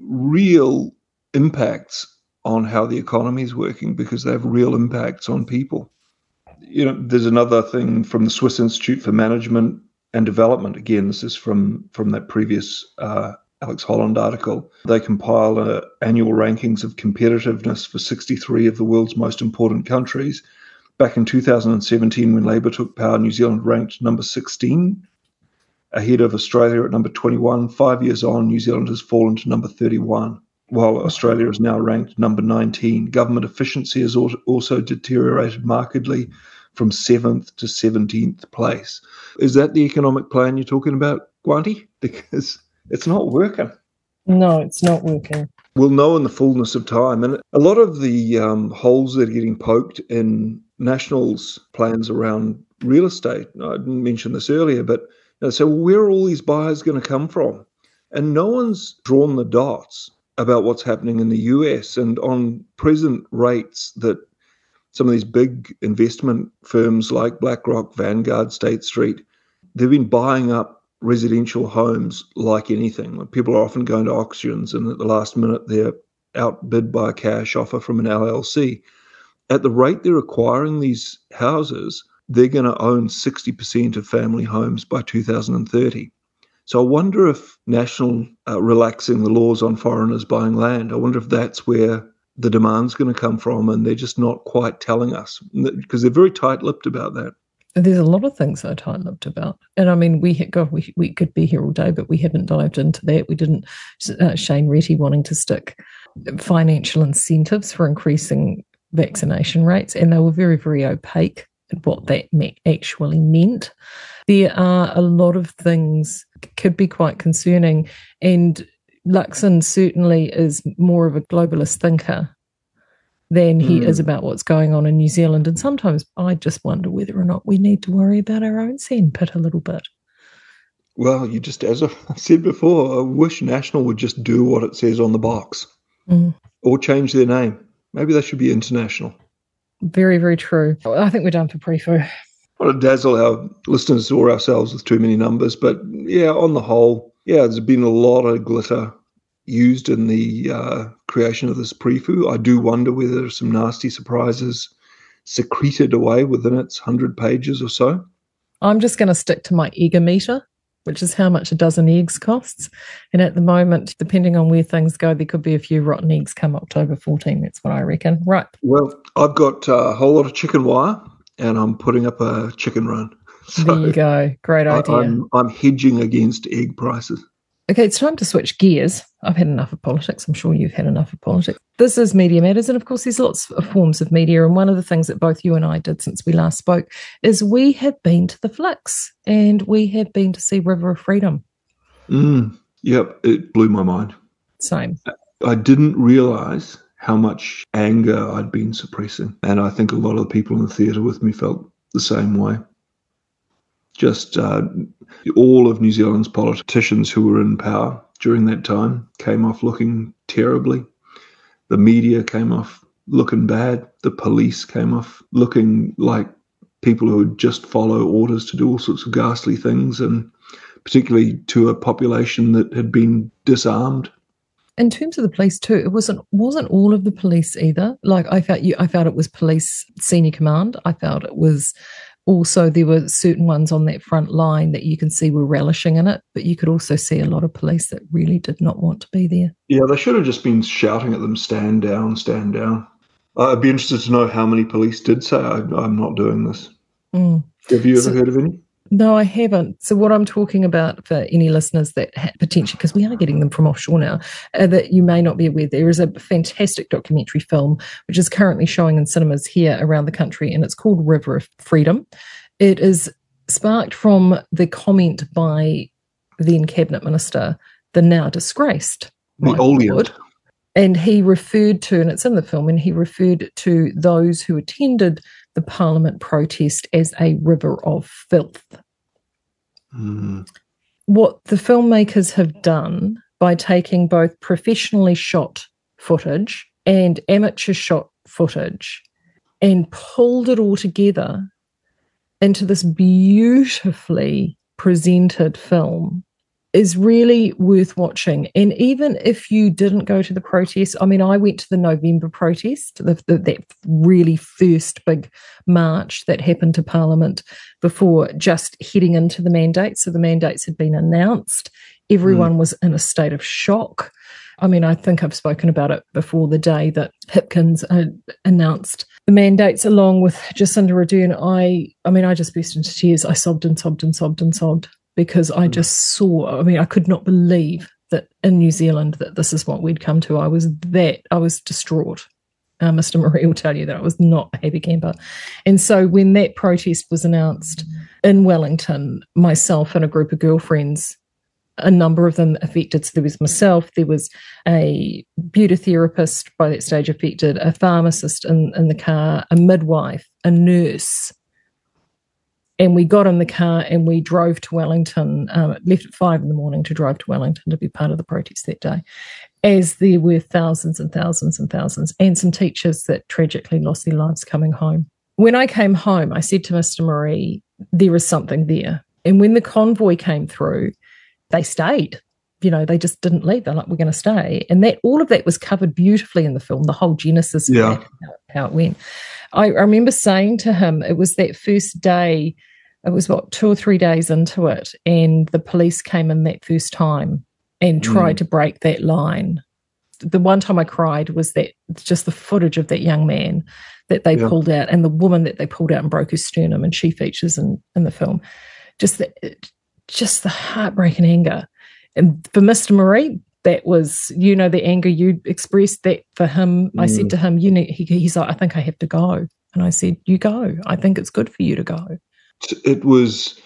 real impacts on how the economy is working because they have real impacts on people. You know, there's another thing from the Swiss Institute for Management and Development. Again, this is from from that previous uh, Alex Holland article. They compile uh, annual rankings of competitiveness for 63 of the world's most important countries. Back in 2017, when Labor took power, New Zealand ranked number 16, ahead of Australia at number 21. Five years on, New Zealand has fallen to number 31 while Australia is now ranked number 19. Government efficiency has also deteriorated markedly from 7th to 17th place. Is that the economic plan you're talking about, Guanti? Because it's not working. No, it's not working. We'll know in the fullness of time. And a lot of the um, holes that are getting poked in National's plans around real estate, I didn't mention this earlier, but know, so where are all these buyers going to come from? And no one's drawn the dots about what's happening in the US and on present rates that some of these big investment firms like BlackRock, Vanguard, State Street, they've been buying up residential homes like anything. People are often going to auctions and at the last minute they're outbid by a cash offer from an LLC. At the rate they're acquiring these houses, they're going to own 60% of family homes by 2030. So I wonder if National uh, relaxing the laws on foreigners buying land, I wonder if that's where the demand's going to come from, and they're just not quite telling us because they're very tight-lipped about that. There's a lot of things I'm tight-lipped about, and I mean, we God, we we could be here all day, but we haven't dived into that. We didn't. Uh, Shane Reti wanting to stick financial incentives for increasing vaccination rates, and they were very very opaque what that actually meant. There are a lot of things could be quite concerning, and Luxon certainly is more of a globalist thinker than he Mm. is about what's going on in New Zealand. And sometimes I just wonder whether or not we need to worry about our own sandpit a little bit. Well, you just, as I said before, I wish National would just do what it says on the box Mm. or change their name. Maybe they should be international. Very, very true. I think we're done for pre-fu. I want to dazzle our listeners or ourselves with too many numbers, but yeah, on the whole, yeah, there's been a lot of glitter used in the uh, creation of this prefu. I do wonder whether there's some nasty surprises secreted away within its hundred pages or so. I'm just going to stick to my egg meter, which is how much a dozen eggs costs. And at the moment, depending on where things go, there could be a few rotten eggs come October 14. That's what I reckon. Right. Well, I've got a whole lot of chicken wire, and I'm putting up a chicken run. So there you go. Great I- idea. I'm I'm hedging against egg prices. Okay, it's time to switch gears. I've had enough of politics. I'm sure you've had enough of politics. This is Media Matters. And of course, there's lots of forms of media. And one of the things that both you and I did since we last spoke is we have been to the flicks and we have been to see River of Freedom. Mm, yep, it blew my mind. Same. I didn't realize how much anger I'd been suppressing. And I think a lot of the people in the theatre with me felt the same way. Just uh, all of New Zealand's politicians who were in power during that time came off looking terribly. The media came off looking bad. The police came off looking like people who would just follow orders to do all sorts of ghastly things, and particularly to a population that had been disarmed In terms of the police too, it wasn't wasn't all of the police either. Like I felt you I felt it was police senior command. I felt it was also there were certain ones on that front line that you can see were relishing in it, but you could also see a lot of police that really did not want to be there. Yeah, they should have just been shouting at them, stand down, stand down. I'd be interested to know how many police did say, I, I'm not doing this. Mm. Have you ever So- heard of any? No, I haven't. So, what I'm talking about for any listeners that ha- potentially, because we are getting them from offshore now, uh, that you may not be aware, there is a fantastic documentary film which is currently showing in cinemas here around the country, and it's called River of Freedom. It is sparked from the comment by then cabinet minister, the now disgraced The Michael And he referred to, and it's in the film, and he referred to those who attended the parliament protest as a river of filth. Mm. What the filmmakers have done by taking both professionally shot footage and amateur shot footage and pulled it all together into this beautifully presented film is really worth watching. And even if you didn't go to the protest, I mean, I went to the November protest, the, the, that really first big march that happened to Parliament before just heading into the mandates. So the mandates had been announced. Everyone was in a state of shock. I mean, I think I've spoken about it before the day that Hipkins uh, announced the mandates along with Jacinda Ardern. I, I mean, I just burst into tears. I sobbed and sobbed and sobbed and sobbed because I just saw. I mean, I could not believe that in New Zealand that this is what we'd come to. I was that I was distraught. Uh, Mr. Maree will tell you that I was not a happy camper. And so when that protest was announced in Wellington, myself and a group of girlfriends a number of them affected. So there was myself, there was a beauty therapist by that stage affected, a pharmacist in, in the car, a midwife, a nurse. And we got in the car and we drove to Wellington, um, left at five in the morning to drive to Wellington to be part of the protest that day, as there were thousands and thousands and thousands, and some teachers that tragically lost their lives coming home. When I came home, I said to Mr. Maree, there is something there. And when the convoy came through, they stayed. You know, they just didn't leave. They're like, we're going to stay. And that all of that was covered beautifully in the film, the whole genesis of Yeah. that, how, how it went. I, I remember saying to him, it was that first day, it was what, two or three days into it, and the police came in that first time and hmm. tried to break that line. The one time I cried was that just the footage of that young man that they Yeah. pulled out and the woman that they pulled out and broke her sternum, and she features in, in the film. Just the, just the heartbreaking anger. And for Mr. Maree, that was, you know, the anger you expressed that for him. I said hmm. to him, you need, he, he's like, I think I have to go. And I said, you go. I think it's good for you to go. It was,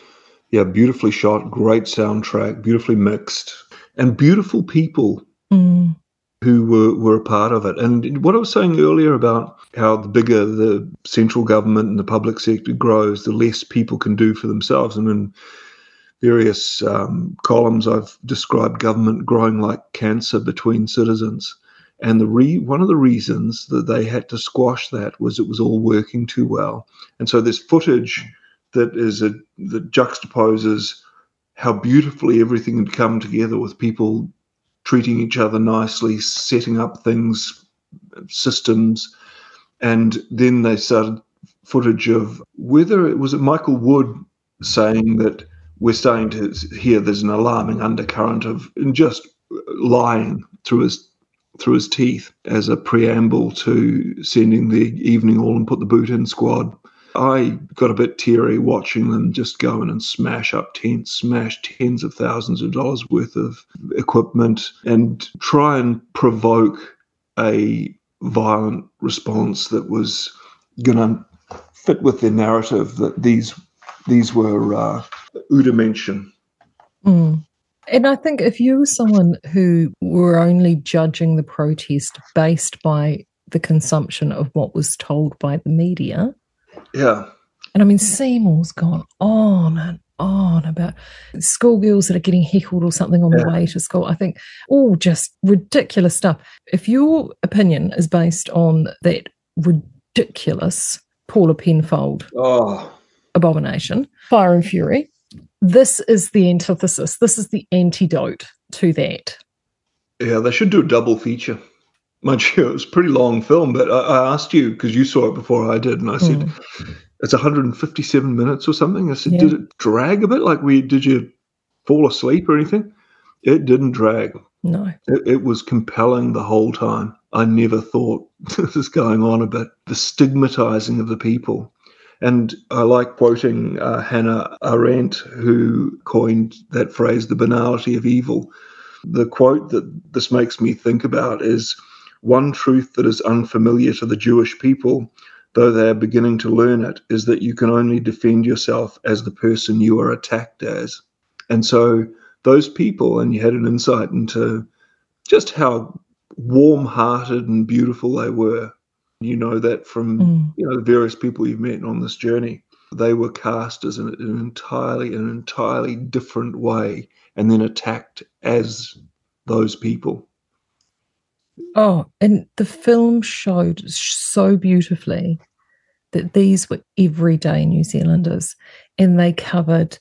yeah, beautifully shot, great soundtrack, beautifully mixed, and beautiful people Mm, who were, were a part of it. And what I was saying earlier about how the bigger the central government and the public sector grows, the less people can do for themselves. And in various um, columns, I've described government growing like cancer between citizens. And the re- one of the reasons that they had to squash that was it was all working too well. And so there's footage that is a, that juxtaposes how beautifully everything had come together with people treating each other nicely, setting up things, systems, and then they started footage of whether it was Michael Wood saying that we're starting to hear there's an alarming undercurrent of just lying through his through his teeth as a preamble to sending the evening all and put the boot in squad. I got a bit teary watching them just go in and smash up tents, smash tens of thousands of dollars worth of equipment, and try and provoke a violent response that was going to fit with their narrative that these these were uh, Udimension. mm. And I think if you were someone who were only judging the protest based by the consumption of what was told by the media, Yeah, And I mean, Seymour's gone on and on about schoolgirls that are getting heckled or something on the way to school. I think all just ridiculous stuff. If your opinion is based on that ridiculous Paula Penfold oh, abomination, Fire and Fury, this is the antithesis. This is the antidote to that. yeah. They should do a double feature. Mind you, it was a pretty long film, but I, I asked you because you saw it before I did, and I said it's 157 minutes or something. I said, Yeah. did it drag a bit? Like we did you fall asleep or anything? It didn't drag. No. It, it was compelling the whole time. I never thought this is going on a bit. The stigmatizing of the people. And I like quoting uh, Hannah Arendt, who coined that phrase, the banality of evil. The quote that this makes me think about is one truth that is unfamiliar to the Jewish people, though they are beginning to learn it, is that you can only defend yourself as the person you are attacked as. And so those people, and you had an insight into just how warm hearted and beautiful they were. You know that from Mm. you know the various people you've met on this journey. They were cast as an, an entirely an entirely different way and then attacked as those people. Oh, and the film showed so beautifully that these were everyday New Zealanders and they covered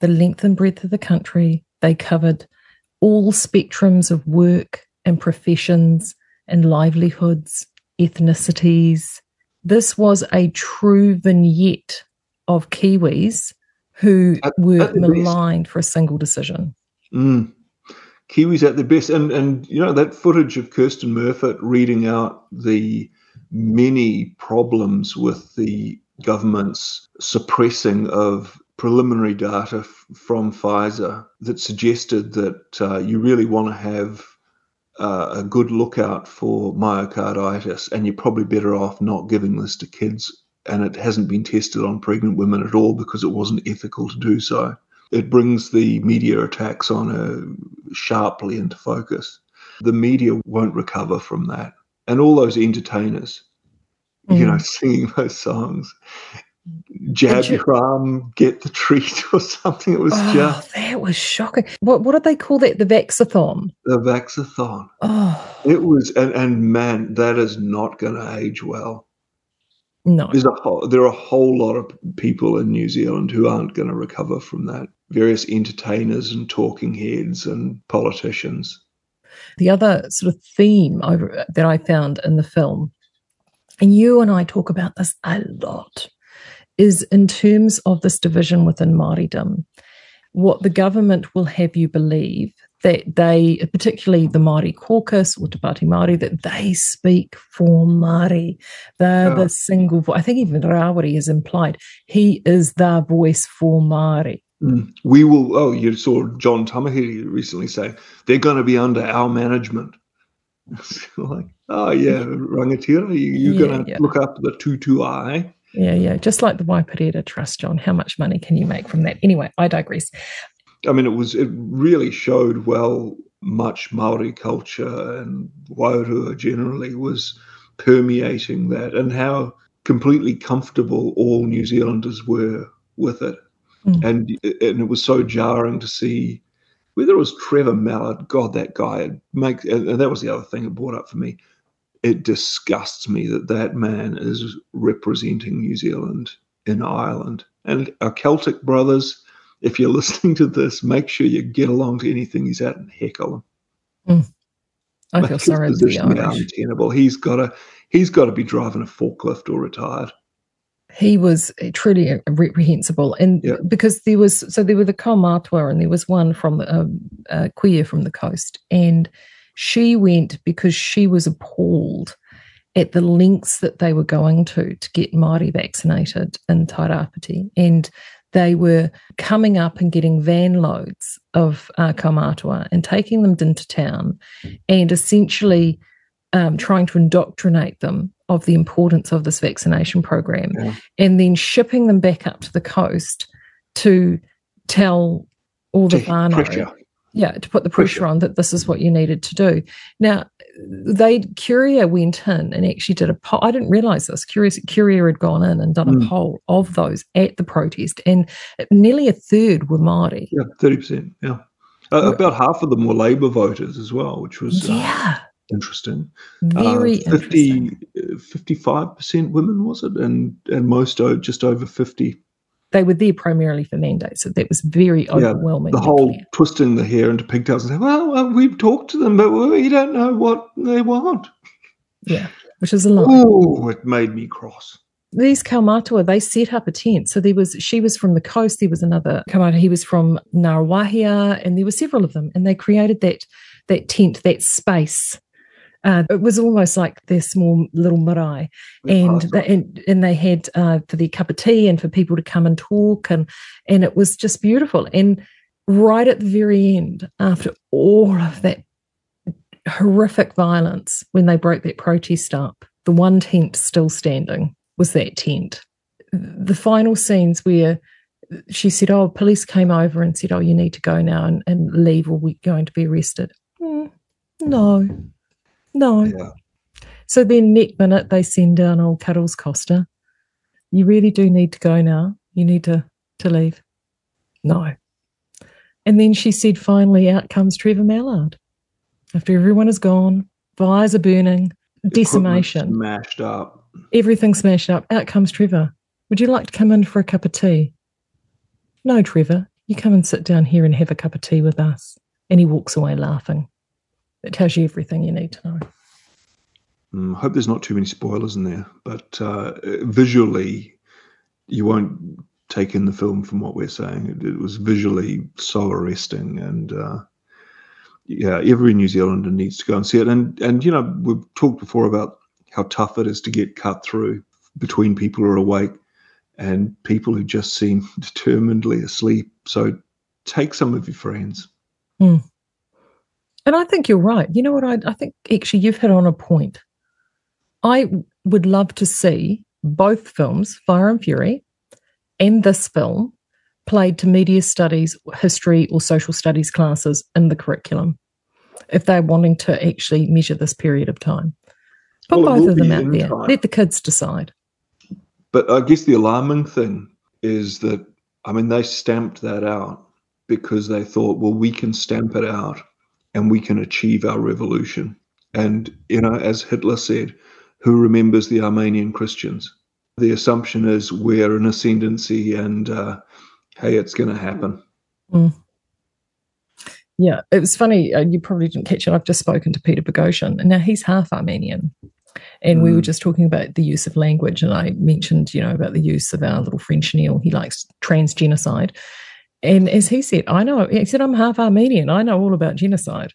the length and breadth of the country. They covered all spectrums of work and professions and livelihoods, ethnicities. This was a true vignette of Kiwis who At- were at the best. maligned for a single decision. Mm. Kiwis at their best, and and you know that footage of Kirsten Murfitt reading out the many problems with the government's suppressing of preliminary data f- from Pfizer that suggested that uh, you really want to have uh, a good lookout for myocarditis, and you're probably better off not giving this to kids. And it hasn't been tested on pregnant women at all because it wasn't ethical to do so it brings the media attacks on her sharply into focus. The media won't recover from that. And all those entertainers, you know, mm. singing those songs, jab you- your arm, get the treat or something. It was Oh, just that was shocking. What what did they call that? The Vaxathon. the Vaxathon. Oh It was, and, and man, that is not going to age well. no. There's a whole, there are a whole lot of people in New Zealand who aren't going to recover from that. Various entertainers and talking heads and politicians. The other sort of theme I, that I found in the film, and you and I talk about this a lot, is in terms of this division within Māoridom, what the government will have you believe that they, particularly the Māori caucus or Te Pāti Māori, that they speak for Māori. They're Yeah. the single voice. I think even Rawiri is implied. He is the voice for Māori. We will. Oh, you saw John Tamihere recently say they're going to be under our management. Like, oh yeah, Rangatira, you, you're Yeah, going to look up the tutu eye. Yeah, yeah. Just like the Waipareira Trust, John. How much money can you make from that? Anyway, I digress. I mean, it was it really showed well much Maori culture and Wairua generally was permeating that, and how completely comfortable all New Zealanders were with it. Mm. And and it was so jarring to see whether it was Trevor Mallard. God, that guy make and that was the other thing that brought up for me. It disgusts me that that man is representing New Zealand in Ireland and our Celtic brothers if you're listening to this, make sure you get along to anything he's at and heckle him. I Make feel sorry for the Irish. untenable. He's got to he's got to be driving a forklift or retired. He was truly reprehensible, and Yeah. because there was so there were the Kaumatua, and there was one from um, uh, kuia from the coast, and she went because she was appalled at the lengths that they were going to to get Māori vaccinated in Tairāwhiti, and they were coming up and getting van loads of uh, Kaumatua and taking them into town, and essentially um, trying to indoctrinate them of the importance of this vaccination program, Yeah. and then shipping them back up to the coast to tell all the pressure. yeah, to put the pressure, Pressure. on that this is what you needed to do. Now, they Curia went in and actually did a poll. I didn't realize this. Curia, Curia had gone in and done a Mm. poll of those at the protest, and nearly a third were Maori. Yeah, thirty percent. Yeah, uh, about half of them were Labour voters as well, which was uh, Yeah, interesting. very uh, 50, interesting. 55 percent women was it, and and most just over fifty. They were there primarily for mandates, so that was very overwhelming. Yeah, The whole twisting the hair into pigtails and saying, "Well, we've talked to them, but we don't know what they want." yeah, which is a lot. Oh, it made me cross. these Kaumatua, they set up a tent. So there was, she was from the coast. There was another Kaumatua. He was from Ngāruawāhia, and there were several of them, and they created that that tent, that space Uh, it was almost like their small little marae, and, the, and and they had uh, for their cup of tea and for people to come and talk, and and it was just beautiful. And right at the very end, after all of that horrific violence, when they broke that protest up, the one tent still standing was that tent. The final scenes where she said, Oh, police came over and said, Oh, you need to go now and, and leave or we're going to be arrested. Mm, no, no. Yeah. So then, next minute, they send down old Cuddles Coster. You really do need to go now. You need to, to leave. No. And then she said, finally, out comes Trevor Mallard. After everyone is gone, fires are burning, decimation. Smashed up. Everything smashed up. Out comes Trevor. Would you like to come in for a cup of tea? No, Trevor, you come and sit down here and have a cup of tea with us. And he walks away laughing. It tells you everything you need to know. I mm, hope there's not too many spoilers in there, but uh, visually, you won't take in the film from what we're saying. It, it was visually so arresting, and uh, yeah, every New Zealander needs to go and see it. And and you know, we've talked before about how tough it is to get cut through between people who are awake and people who just seem determinedly asleep. So take some of your friends. Mm. And I think you're right. You know what? I, I think actually you've hit on a point. I would love to see both films, Fire and Fury, and this film played to media studies, history, or social studies classes in the curriculum if they're wanting to actually measure this period of time. Put well, both of them out there. Time. Let the kids decide. But I guess the alarming thing is that, I mean, they stamped that out because they thought, well, we can stamp it out and we can achieve our revolution. And, you know, as Hitler said, who remembers the Armenian Christians? The assumption is we're an ascendancy and, uh, hey, it's going to happen. Mm. Yeah, it was funny. Uh, you probably didn't catch it. I've just spoken to Peter Boghossian, and now he's half Armenian. And mm. we were mm. just talking about the use of language, and I mentioned, you know, about the use of our little French Neil. He likes trans genocide. And as he said, I know, he said, I'm half Armenian. I know all about genocide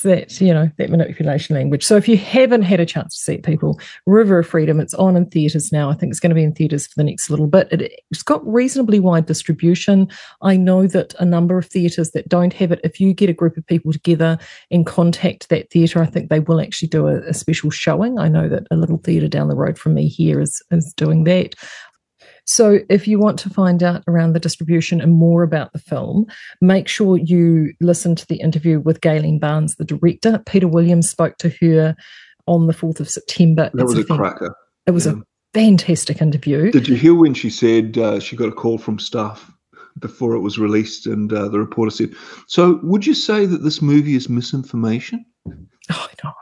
that you know that manipulation language. So if you haven't had a chance to see it, people, River of Freedom, it's on in theatres now. I think it's going to be in theatres for the next little bit. It, it's got reasonably wide distribution. I know that a number of theatres that don't have it, if you get a group of people together and contact that theatre, I think they will actually do a, a special showing. I know that a little theatre down the road from me here is is doing that. So, if you want to find out around the distribution and more about the film, make sure you listen to the interview with Gaylene Barnes, the director. Peter Williams spoke to her on the 4th of September. That was a, a cracker. It was yeah. a fantastic interview. Did you hear when she said uh, she got a call from Stuff before it was released and uh, the reporter said, So, would you say that this movie is misinformation? Oh, I know.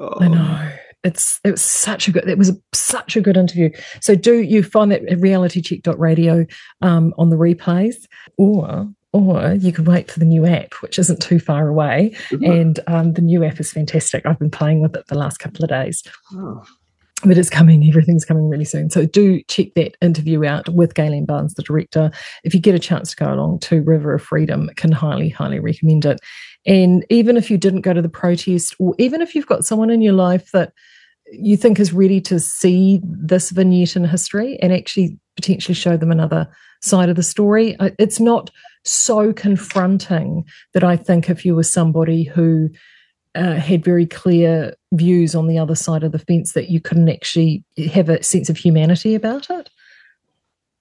Oh. I know it's it was such a good it was a, such a good interview. So do you find that at realitycheck.radio um, on the replays, or or you can wait for the new app, which isn't too far away. And um, the new app is fantastic. I've been playing with it the last couple of days. Oh. But it's coming, everything's coming really soon. So do check that interview out with Gaylene Barnes, the director. If you get a chance to go along to River of Freedom, can highly, highly recommend it. And even if you didn't go to the protest, or even if you've got someone in your life that you think is ready to see this vignette in history and actually potentially show them another side of the story, it's not so confronting that I think if you were somebody who uh, had very clear views on the other side of the fence, that you couldn't actually have a sense of humanity about it.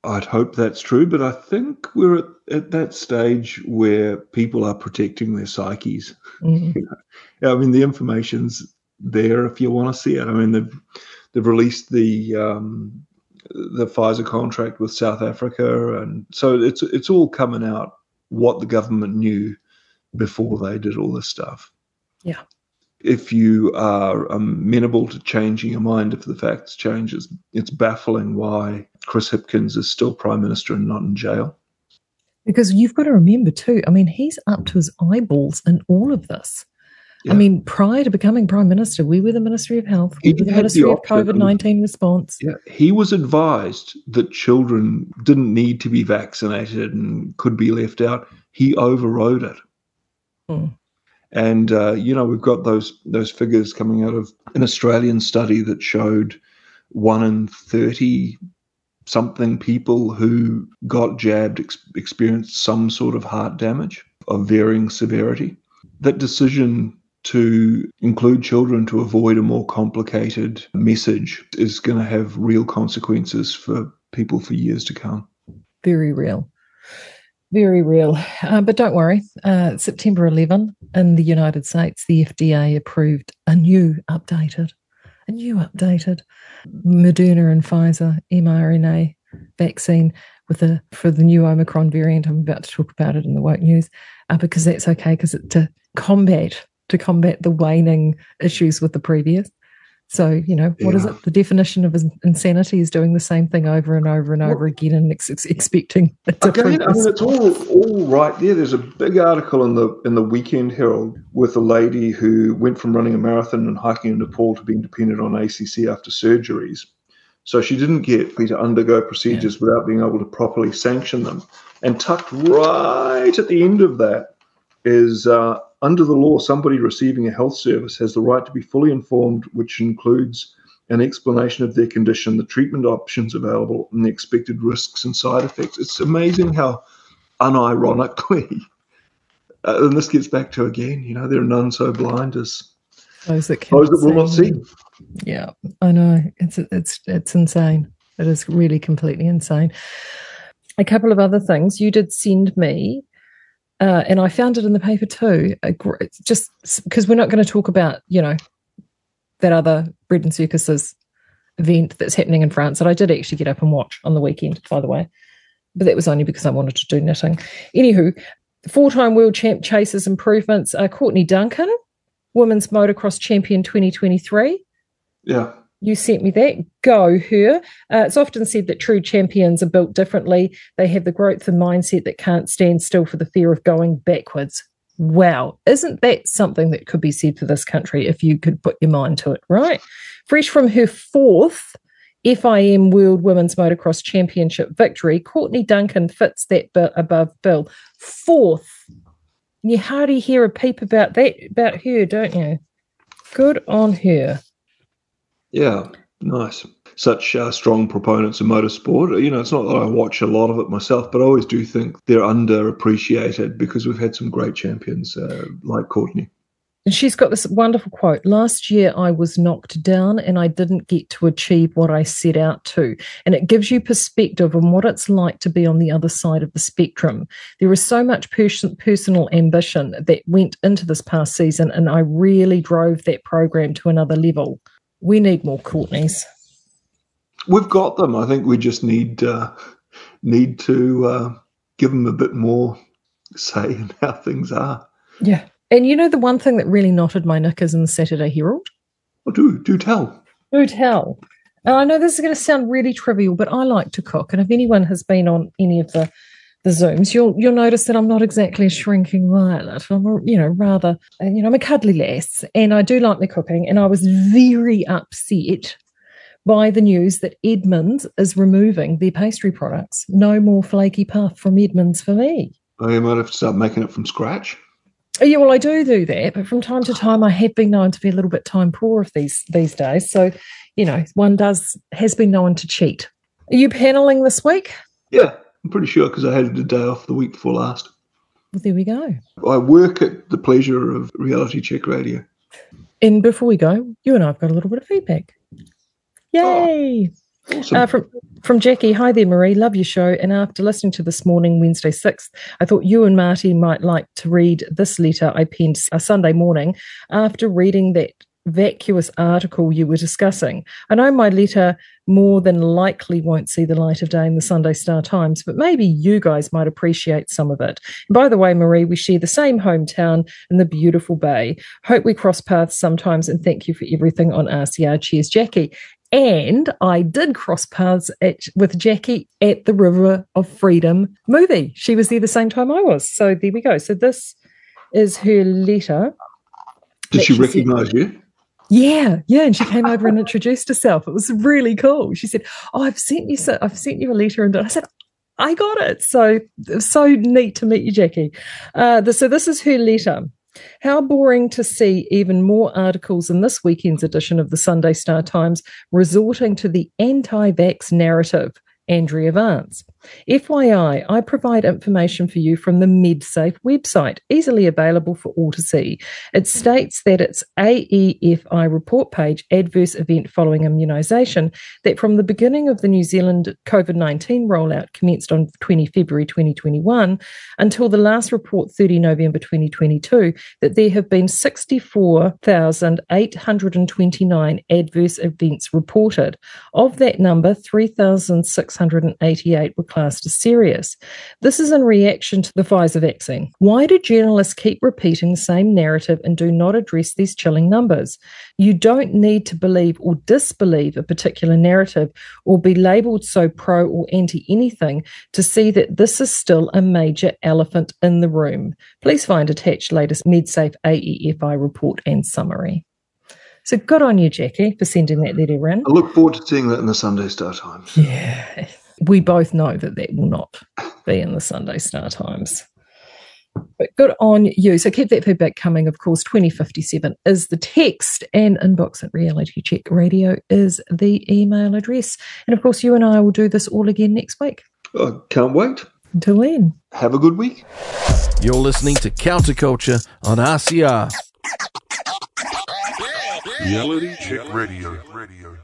I'd hope that's true, but I think we're at, at that stage where people are protecting their psyches. Mm-hmm. I mean, the information's there if you want to see it. I mean, they've they've released the um, the Pfizer contract with South Africa, and so it's it's all coming out what the government knew before they did all this stuff. Yeah. If you are amenable to changing your mind if the facts changes, it's baffling why Chris Hipkins is still prime minister and not in jail. Because you've got to remember too, I mean, he's up to his eyeballs in all of this. Yeah. I mean, prior to becoming prime minister, we were the Ministry of Health, we were the Ministry the of COVID nineteen response. Yeah, he was advised that children didn't need to be vaccinated and could be left out. He overrode it, hmm. And uh, you know, we've got those those figures coming out of an Australian study that showed one in thirty something people who got jabbed ex- experienced some sort of heart damage of varying severity. That decision to include children to avoid a more complicated message is going to have real consequences for people for years to come. Very real. Very real. Uh, but don't worry, uh, September 11 in the United States, the FDA approved a new updated, a new updated Moderna and Pfizer mRNA vaccine with the for the new Omicron variant. I'm about to talk about it in the woke news uh, because that's okay because it to combat to combat the waning issues with the previous. So, you know, what yeah. is it? The definition of insanity is doing the same thing over and over and over well, again and ex- expecting a different. Again, I mean, it's all all right there. There's a big article in the in the Weekend Herald with a lady who went from running a marathon and hiking in Nepal to being dependent on ACC after surgeries. So she didn't get me to undergo procedures yeah. without being able to properly sanction them. And tucked right at the end of that is uh, under the law, somebody receiving a health service has the right to be fully informed, which includes an explanation of their condition, the treatment options available, and the expected risks and side effects. It's amazing how unironically, uh, and this gets back to again, you know, there are none so blind as those that, those that will not see. Yeah, I know. It's it's it's insane. It is really completely insane. A couple of other things. You did send me uh, and I found it in the paper too. just because we're not going to talk about, you know, that other bread and circuses event that's happening in France that I did actually get up and watch on the weekend, by the way. But that was only because I wanted to do knitting. Anywho, four time world champ chases improvements. Uh, Courtney Duncan, women's motocross champion 2023. Yeah you sent me that. Go her. Uh, it's often said that true champions are built differently. They have the growth and mindset that can't stand still for the fear of going backwards. Wow, isn't that something that could be said for this country if you could put your mind to it, right? Fresh from her fourth FIM World Women's Motocross Championship victory, Courtney Duncan fits that bit above Bill. Fourth. You hardly hear a peep about that about her, don't you? Good on her. Yeah, nice. Such uh, strong proponents of motorsport. You know, it's not that I watch a lot of it myself, but I always do think they're underappreciated because we've had some great champions uh, like Courtney. And she's got this wonderful quote Last year, I was knocked down and I didn't get to achieve what I set out to. And it gives you perspective on what it's like to be on the other side of the spectrum. There was so much personal ambition that went into this past season, and I really drove that program to another level we need more Courtneys. We've got them. I think we just need uh, need to uh, give them a bit more say in how things are. Yeah, and you know the one thing that really knotted my knickers in the Saturday Herald. Oh, do do tell. Do tell. And I know this is going to sound really trivial, but I like to cook, and if anyone has been on any of the the zooms, you'll you'll notice that I'm not exactly a shrinking violet. I'm a, you know rather uh, you know I'm a cuddly lass, and I do like the cooking. And I was very upset by the news that Edmonds is removing their pastry products. No more flaky puff from Edmonds for me. Oh, you might have to start making it from scratch. Yeah, well, I do do that, but from time to time, I have been known to be a little bit time poor of these these days. So, you know, one does has been known to cheat. Are you paneling this week? Yeah, I'm pretty sure because I had a day off the week before last. Well, there we go. I work at the pleasure of Reality Check Radio. And before we go, you and I have got a little bit of feedback. Yay! Oh, awesome. Uh, from from Jackie, hi there, Maree. Love your show. And after listening to this morning, Wednesday 6th, I thought you and Marty might like to read this letter I penned a Sunday morning after reading that vacuous article you were discussing. I know my letter more than likely won't see the light of day in the Sunday Star Times, but maybe you guys might appreciate some of it. And by the way, Maree, we share the same hometown and the beautiful Bay. Hope we cross paths sometimes, and thank you for everything on RCR. Cheers, Jackie. And I did cross paths at, with Jackie at the River of Freedom movie. She was there the same time I was. So there we go. So this is her letter. Did she recognize you? Yeah, yeah, and she came over and introduced herself. It was really cool. She said, "Oh, I've sent you, so I've sent you a letter," and I said, "I got it." So it so neat to meet you, Jackie. Uh, the, so this is her letter. How boring to see even more articles in this weekend's edition of the Sunday Star Times resorting to the anti vax narrative. Andrea Vance. FYI, I provide information for you from the MedSafe website, easily available for all to see. It states that its AEFI report page, adverse event following immunisation, that from the beginning of the New Zealand COVID 19 rollout commenced on 20 February 2021 until the last report, 30 November 2022, that there have been 64,829 adverse events reported. Of that number, 3,688 were classed as serious. This is in reaction to the Pfizer vaccine. Why do journalists keep repeating the same narrative and do not address these chilling numbers? You don't need to believe or disbelieve a particular narrative or be labeled so pro or anti anything to see that this is still a major elephant in the room. Please find attached latest MedSafe AEFI report and summary. So good on you, Jackie, for sending that letter in. I look forward to seeing that in the Sunday Star Times. Yeah. We both know that that will not be in the Sunday Star Times. But good on you. So keep that feedback coming. Of course, 2057 is the text, and inbox at reality check radio is the email address. And of course, you and I will do this all again next week. I can't wait. Until then, have a good week. You're listening to Counterculture on RCR. Reality Check Radio. Radio.